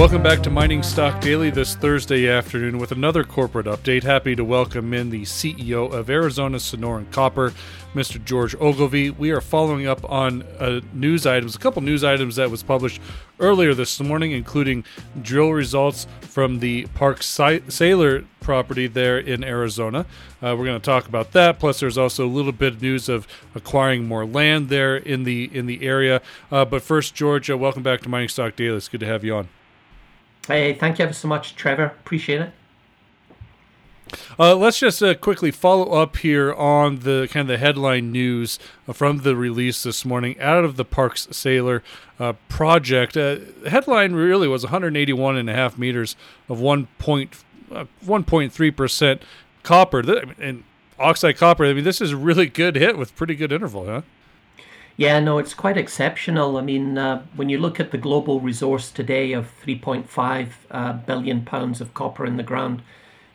welcome back to Mining Stock Daily this Thursday afternoon with another corporate update. Happy to welcome in the CEO of Arizona Sonoran Copper, Mr. George Ogilvie. We are following up on uh, news items, a couple news items that was published earlier this morning, including drill results from the Park Salyer property there in Arizona. Uh, we're going to talk about that. Plus, there's also a little bit of news of acquiring more land there in the in the area. Uh, but first, George, uh, welcome back to Mining Stock Daily. It's good to have you on. Hey, thank you ever so much, Trevor. Appreciate it. Uh, let's just uh, quickly follow up here on the kind of the headline news uh, from the release this morning out of the Parks Salyer uh, project. Uh, headline really was 181 and a half meters of 1.3 uh, percent copper and oxide copper. I mean, this is a really good hit with pretty good interval, huh? Yeah, no, it's quite exceptional. I mean, uh, when you look at the global resource today of 3.5 uh, billion pounds of copper in the ground,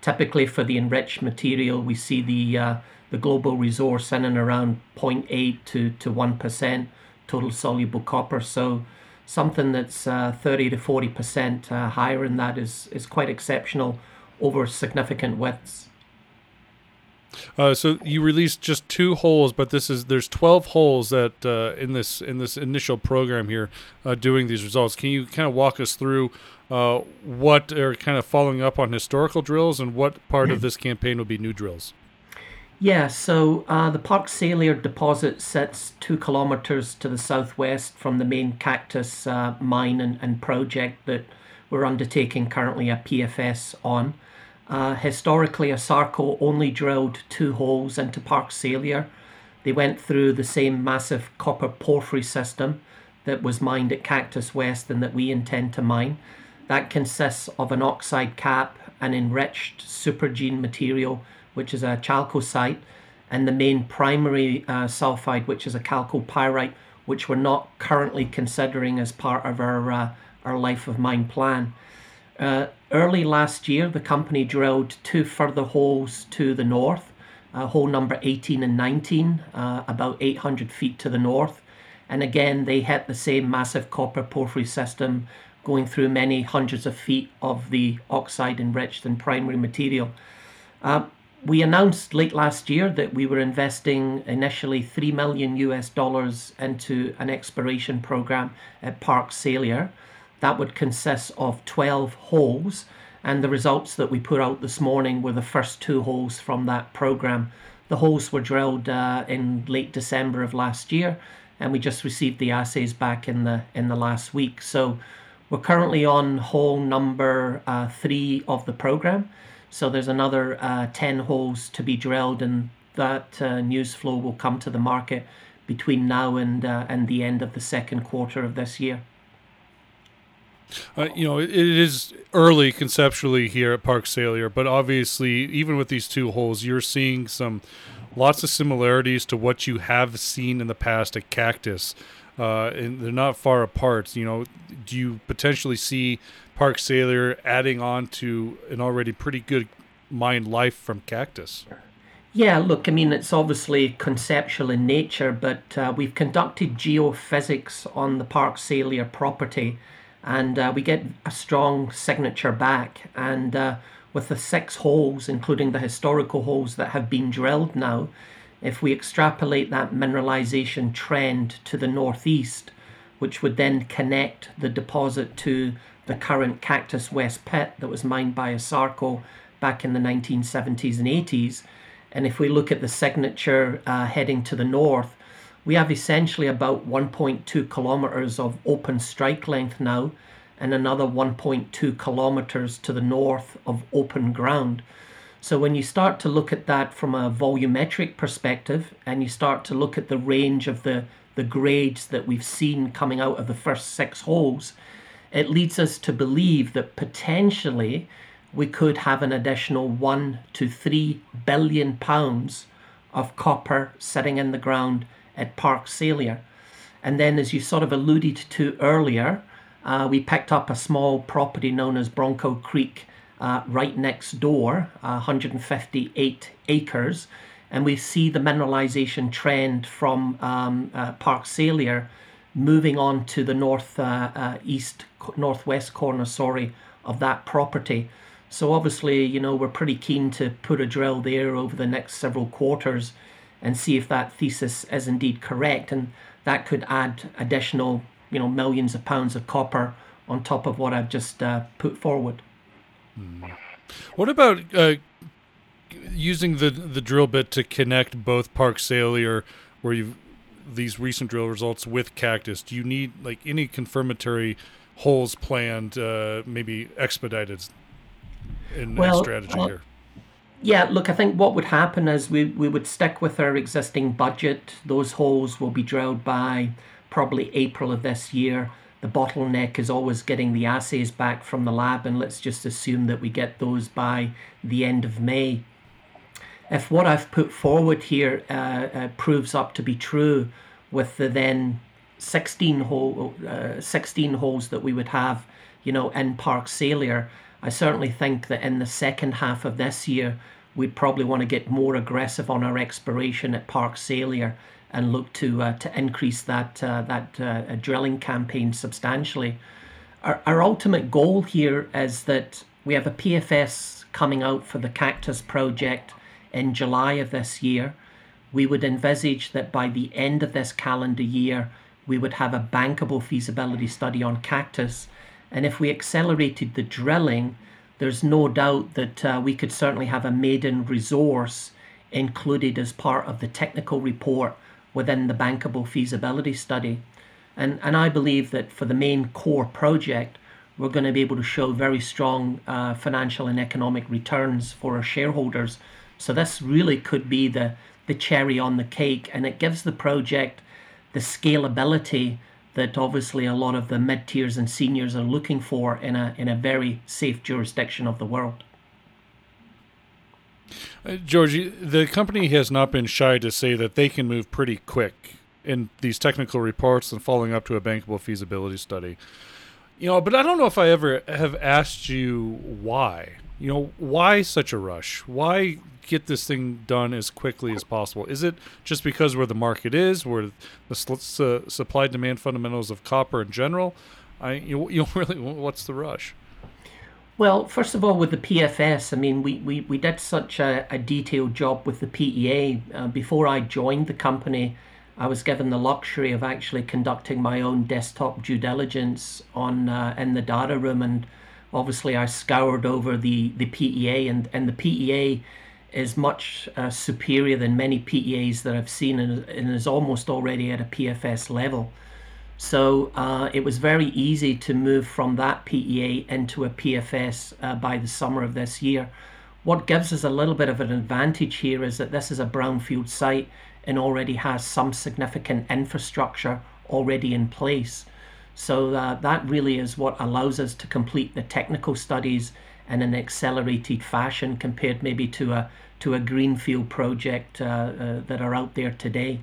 typically for the enriched material, we see the uh, the global resource in and around 0.8 to to one percent total soluble copper. So something that's uh, 30 to 40 percent uh, higher than that is is quite exceptional over significant widths. Uh, so you released just two holes, but this is there's 12 holes that uh, in this in this initial program here uh, doing these results. Can you kind of walk us through uh, what are kind of following up on historical drills and what part of this campaign will be new drills? Yeah, so uh, the Park Salyer deposit sits two kilometers to the southwest from the main Cactus uh, mine and, and project that we're undertaking currently a PFS on. Uh, historically, ASARCO only drilled two holes into Park Salyer. They went through the same massive copper porphyry system that was mined at Cactus West and that we intend to mine. That consists of an oxide cap, an enriched supergene material, which is a chalcocite, and the main primary uh, sulfide, which is a chalcopyrite, which we're not currently considering as part of our, uh, our life of mine plan. Uh, early last year, the company drilled two further holes to the north, uh, hole number 18 and 19, uh, about 800 feet to the north. And again, they hit the same massive copper porphyry system going through many hundreds of feet of the oxide enriched and primary material. Uh, we announced late last year that we were investing initially 3 million US dollars into an exploration program at Park Salyer that would consist of 12 holes, and the results that we put out this morning were the first two holes from that program. The holes were drilled uh, in late December of last year, and we just received the assays back in the in the last week. So we're currently on hole number uh, three of the program. So there's another uh, 10 holes to be drilled, and that uh, news flow will come to the market between now and uh, and the end of the second quarter of this year. Uh, you know, it, it is early conceptually here at Park Salyer, but obviously, even with these two holes, you're seeing some lots of similarities to what you have seen in the past at Cactus. Uh, and they're not far apart. You know, do you potentially see Park Salyer adding on to an already pretty good mine life from Cactus? Yeah, look, I mean, it's obviously conceptual in nature, but uh, we've conducted geophysics on the Park Sailor property and uh, we get a strong signature back. And uh, with the six holes, including the historical holes that have been drilled now, if we extrapolate that mineralization trend to the northeast, which would then connect the deposit to the current Cactus West pit that was mined by ASARCO back in the 1970s and 80s, and if we look at the signature uh, heading to the north, we have essentially about 1.2 kilometers of open strike length now and another 1.2 kilometers to the north of open ground. So when you start to look at that from a volumetric perspective and you start to look at the range of the, the grades that we've seen coming out of the first six holes, it leads us to believe that potentially we could have an additional one to three billion pounds of copper sitting in the ground at Park Salyer. And then, as you sort of alluded to earlier, uh, we picked up a small property known as Bronco Creek uh, right next door, uh, 158 acres. And we see the mineralization trend from um, uh, Park Salyer moving on to the north uh, uh, east northwest corner, sorry, of that property. So obviously, you know, we're pretty keen to put a drill there over the next several quarters and see if that thesis is indeed correct, and that could add additional, you know, millions of pounds of copper on top of what I've just uh, put forward. Mm. What about uh, using the the drill bit to connect both Park Salyer, where you these recent drill results with Cactus? Do you need like any confirmatory holes planned, uh, maybe expedited in well, strategy uh, here? Yeah, look, I think what would happen is we, we would stick with our existing budget. Those holes will be drilled by probably April of this year. The bottleneck is always getting the assays back from the lab, and let's just assume that we get those by the end of May. If what I've put forward here uh, uh, proves up to be true, with the then 16 hole, uh, 16 holes that we would have, you know, in Park Salyer, I certainly think that in the second half of this year, we'd probably want to get more aggressive on our exploration at Park Salyer and look to uh, to increase that uh, that uh, drilling campaign substantially. Our, our ultimate goal here is that we have a PFS coming out for the Cactus project in July of this year. We would envisage that by the end of this calendar year, we would have a bankable feasibility study on Cactus and if we accelerated the drilling, there's no doubt that uh, we could certainly have a maiden resource included as part of the technical report within the bankable feasibility study. And, and I believe that for the main core project, we're going to be able to show very strong uh, financial and economic returns for our shareholders. So this really could be the, the cherry on the cake, and it gives the project the scalability that obviously a lot of the mid tiers and seniors are looking for in a in a very safe jurisdiction of the world. Uh, George, the company has not been shy to say that they can move pretty quick in these technical reports and following up to a bankable feasibility study. You know, but I don't know if I ever have asked you why. You know, why such a rush? Why get this thing done as quickly as possible? Is it just because where the market is, where the su- supply demand fundamentals of copper in general? I you, you really what's the rush? Well, first of all, with the PFS, I mean, we, we, we did such a, a detailed job with the PEA. Uh, before I joined the company, I was given the luxury of actually conducting my own desktop due diligence on uh, in the data room, and obviously I scoured over the, the PEA, and, and the PEA is much uh, superior than many PEAs that I've seen and, and, is almost already at a PFS level. So uh, it was very easy to move from that PEA into a PFS uh, by the summer of this year. What gives us a little bit of an advantage here is that this is a brownfield site and already has some significant infrastructure already in place. So uh, that really is what allows us to complete the technical studies in an accelerated fashion compared maybe to a to a greenfield project uh, uh, that are out there today.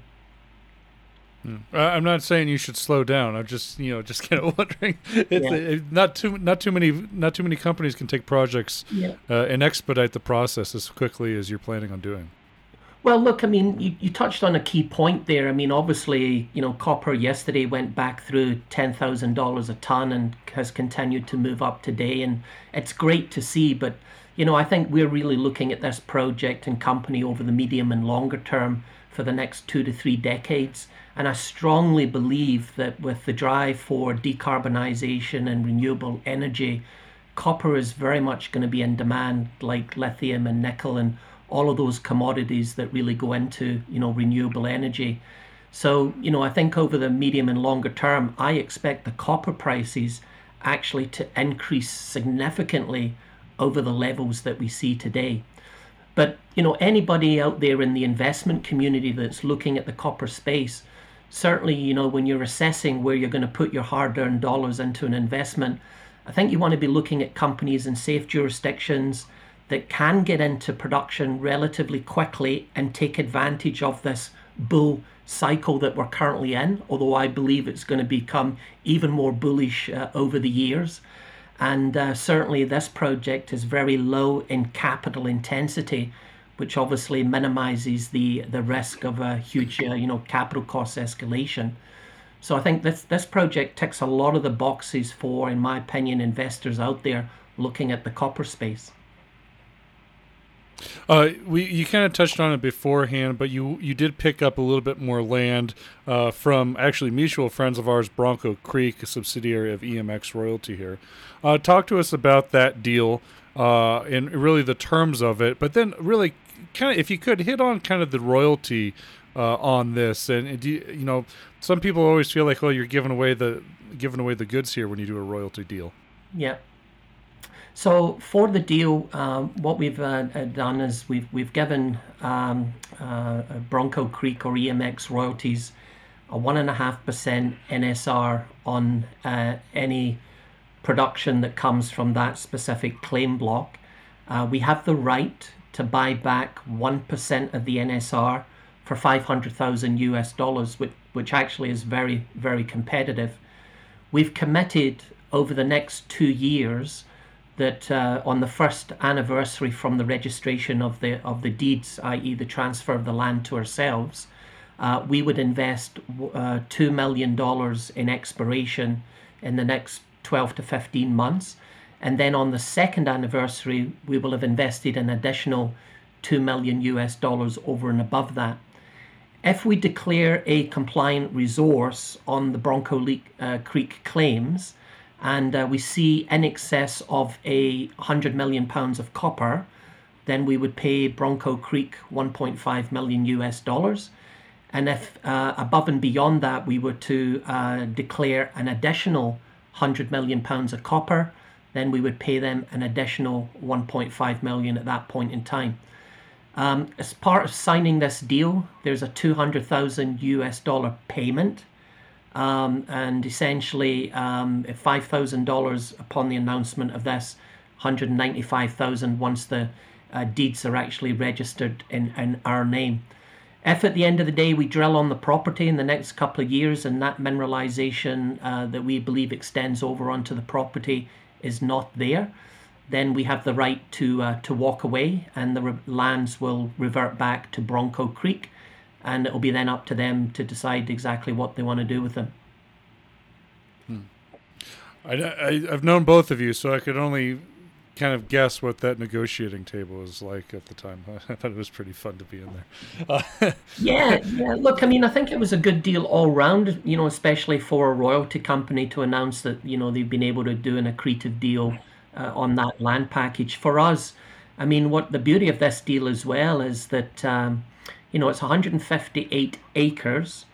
Hmm. I'm not saying you should slow down. I'm just, you know, just kind of wondering. It's, yeah. it, not too, not too many, not too many companies can take projects yeah. uh, and expedite the process as quickly as you're planning on doing. Well, look, I mean, you, you touched on a key point there. I mean, obviously, you know, copper yesterday went back through $10,000 a ton and has continued to move up today. And it's great to see. But, you know, I think we're really looking at this project and company over the medium and longer term for the next two to three decades. And I strongly believe that with the drive for decarbonisation and renewable energy, copper is very much going to be in demand like lithium and nickel and all of those commodities that really go into you know renewable energy. So you know I think over the medium and longer term, I expect the copper prices actually to increase significantly over the levels that we see today. But you know anybody out there in the investment community that's looking at the copper space, certainly you know when you're assessing where you're going to put your hard-earned dollars into an investment, I think you want to be looking at companies in safe jurisdictions that can get into production relatively quickly and take advantage of this bull cycle that we're currently in, although I believe it's going to become even more bullish uh, over the years. And uh, certainly, this project is very low in capital intensity, which obviously minimizes the, the risk of a huge uh, you know, capital cost escalation. So I think this this project ticks a lot of the boxes for, in my opinion, investors out there looking at the copper space. Uh, we you kind of touched on it beforehand, but you you did pick up a little bit more land uh, from actually mutual friends of ours, Bronco Creek, a subsidiary of EMX Royalty here. Uh, talk to us about that deal uh, and really the terms of it, but then really kind of if you could hit on kind of the royalty uh, on this, and, you, you know some people always feel like oh you're giving away the giving away the goods here when you do a royalty deal. Yeah. So for the deal, um, what we've uh, uh, done is we've we've given um, uh, Bronco Creek or EMX royalties a one and a half percent NSR on uh, any production that comes from that specific claim block. Uh, we have the right to buy back one percent of the NSR for five hundred thousand US dollars, which which actually is very very competitive. We've committed over the next two years that uh, on the first anniversary from the registration of the of the deeds, i.e., the transfer of the land to ourselves, uh, we would invest uh, two million dollars in exploration in the next twelve to fifteen months, and then on the second anniversary, we will have invested an additional two million US dollars over and above that. If we declare a compliant resource on the Bronco uh, Creek claims, and uh, we see in excess of a hundred million pounds of copper, then we would pay Bronco Creek 1.5 million US dollars. And if uh, above and beyond that we were to uh, declare an additional 100 million pounds of copper, then we would pay them an additional 1.5 million at that point in time. Um, as part of signing this deal, there's a 200,000 US dollar payment um, and essentially um, $5,000 upon the announcement of this, 195,000 once the uh, deeds are actually registered in, in our name. If at the end of the day we drill on the property in the next couple of years and that mineralization uh, that we believe extends over onto the property is not there, then we have the right to uh, to walk away and the re- lands will revert back to Bronco Creek and it'll be then up to them to decide exactly what they want to do with them. Hmm. I, I, have known both of you, so I could only kind of guess what that negotiating table was like at the time. I thought it was pretty fun to be in there. Uh, yeah, yeah. Look, I mean, I think it was a good deal all round. You know, especially for a royalty company to announce that you know they've been able to do an accretive deal uh, on that land package. For us, I mean, what the beauty of this deal as well is that. Um, you know, it's 158 acres.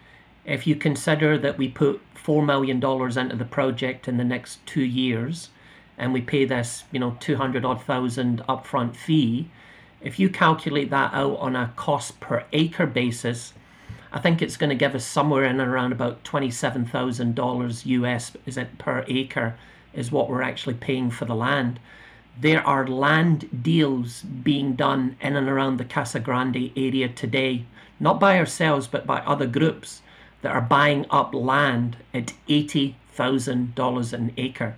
If you consider that we put $4 million into the project in the next two years and we pay this, you know, 200 odd thousand upfront fee, if you calculate that out on a cost per acre basis, I think it's going to give us somewhere in around about $27,000 US is it per acre is what we're actually paying for the land there are land deals being done in and around the Casa Grande area today, not by ourselves, but by other groups that are buying up land at $80,000 an acre.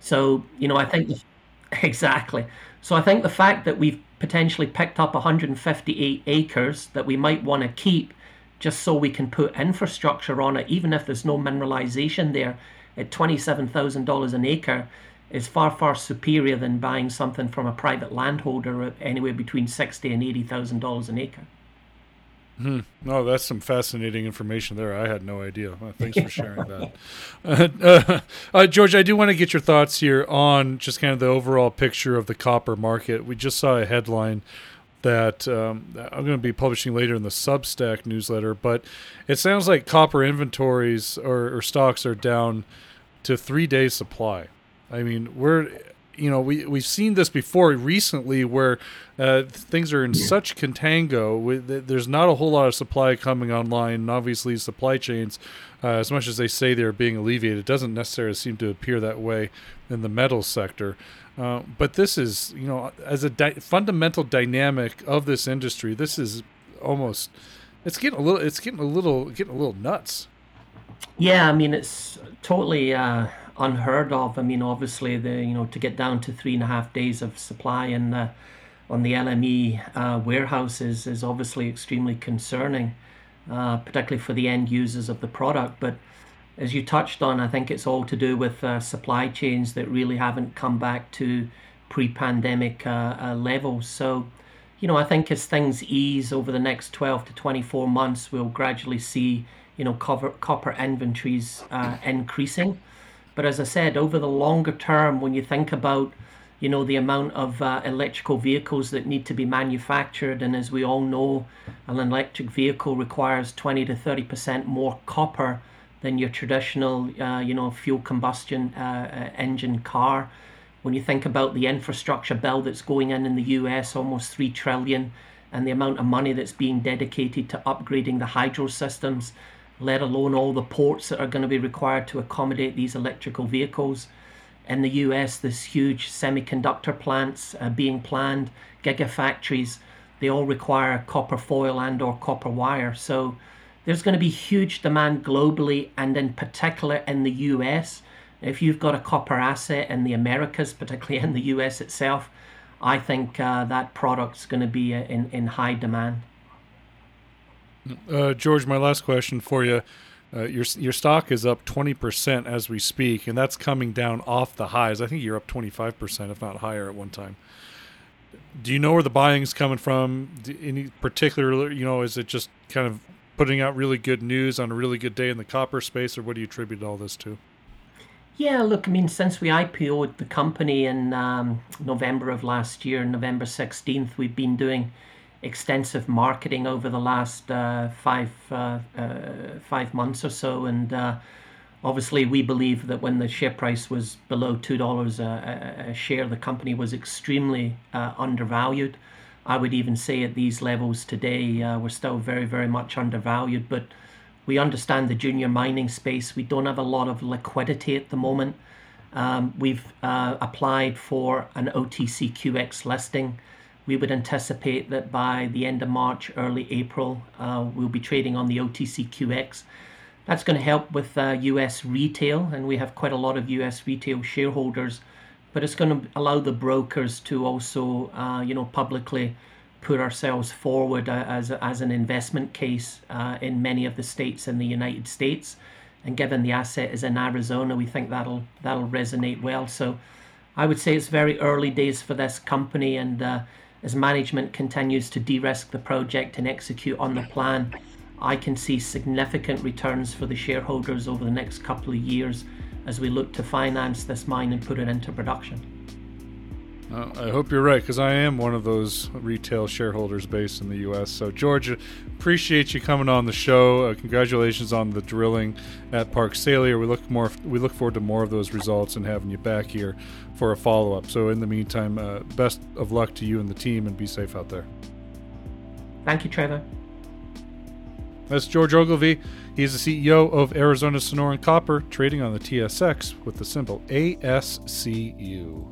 So, you know, I think exactly. So I think the fact that we've potentially picked up 158 acres that we might want to keep just so we can put infrastructure on it, even if there's no mineralization there, at $27,000 an acre is far far superior than buying something from a private landholder at anywhere between sixty and eighty thousand dollars an acre. Hmm. No, that's some fascinating information there. I had no idea. Well, thanks for sharing that, uh, uh, uh, George. I do want to get your thoughts here on just kind of the overall picture of the copper market. We just saw a headline that um, I'm going to be publishing later in the Substack newsletter, but it sounds like copper inventories or, or stocks are down to three days supply. I mean, we're you know we we've seen this before recently where uh, things are in such contango with there's not a whole lot of supply coming online and obviously supply chains uh, as much as they say they're being alleviated doesn't necessarily seem to appear that way in the metal sector. Uh, but this is you know as a di- fundamental dynamic of this industry this is almost it's getting a little it's getting a little getting a little nuts. Yeah i mean it's totally uh, unheard of. I mean, obviously, the you know to get down to three and a half days of supply in the on the LME uh, warehouses is obviously extremely concerning, uh, particularly for the end users of the product. But as you touched on, I think it's all to do with uh, supply chains that really haven't come back to pre-pandemic uh, uh, levels. So, you know, I think as things ease over the next 12 to 24 months, we'll gradually see, you know, copper inventories uh, increasing. But as I said, over the longer term, when you think about you know the amount of uh, electrical vehicles that need to be manufactured and as we all know an electric vehicle requires 20 to 30 percent more copper than your traditional uh, you know fuel combustion uh, uh engine car. When you think about the infrastructure bill that's going in in the US almost 3 trillion and the amount of money that's being dedicated to upgrading the hydro systems let alone all the ports that are going to be required to accommodate these electrical vehicles in the US, there's huge semiconductor plants uh, being planned, gigafactories. They all require copper foil and or copper wire. So there's going to be huge demand globally and in particular in the US. If you've got a copper asset in the Americas, particularly in the US itself, I think uh, that product's going to be uh, in, in high demand. Uh, George, my last question for you. Uh, your your stock is up 20% as we speak, and that's coming down off the highs. I think you're up 25%, if not higher, at one time. Do you know where the buying is coming from? Any particular, you know, is it just kind of putting out really good news on a really good day in the copper space, or what do you attribute all this to? Yeah, look, I mean, since we IPO'd the company in um, November of last year, November 16th, we've been doing extensive marketing over the last uh, five uh, uh, five months or so, and uh, obviously we believe that when the share price was below two dollars a, share, the company was extremely uh, undervalued. I would even say at these levels today, uh, we're still very very much undervalued, but. We understand the junior mining space. We don't have a lot of liquidity at the moment. Um, we've applied for an OTCQX listing we would anticipate that by the end of March, early April, uh, we'll be trading on the OTCQX. That's going to help with uh, US retail, and we have quite a lot of US retail shareholders. But it's going to allow the brokers to also, uh, you know, publicly put ourselves forward uh, as, as an investment case uh, in many of the states in the United States. And given the asset is in Arizona, we think that'll that'll resonate well. So, I would say it's very early days for this company, and uh, as management continues to de risk the project and execute on the plan, I can see significant returns for the shareholders over the next couple of years as we look to finance this mine and put it into production. Uh, I hope you're right because I am one of those retail shareholders based in the U.S. So, George, appreciate you coming on the show. Uh, congratulations on the drilling at Park Salyer. We look more. We look forward to more of those results and having you back here for a follow up. So, in the meantime, uh, best of luck to you and the team, and be safe out there. Thank you, Trevor. That's George Ogilvie. He's the CEO of Arizona Sonoran Copper, trading on the TSX with the symbol ASCU.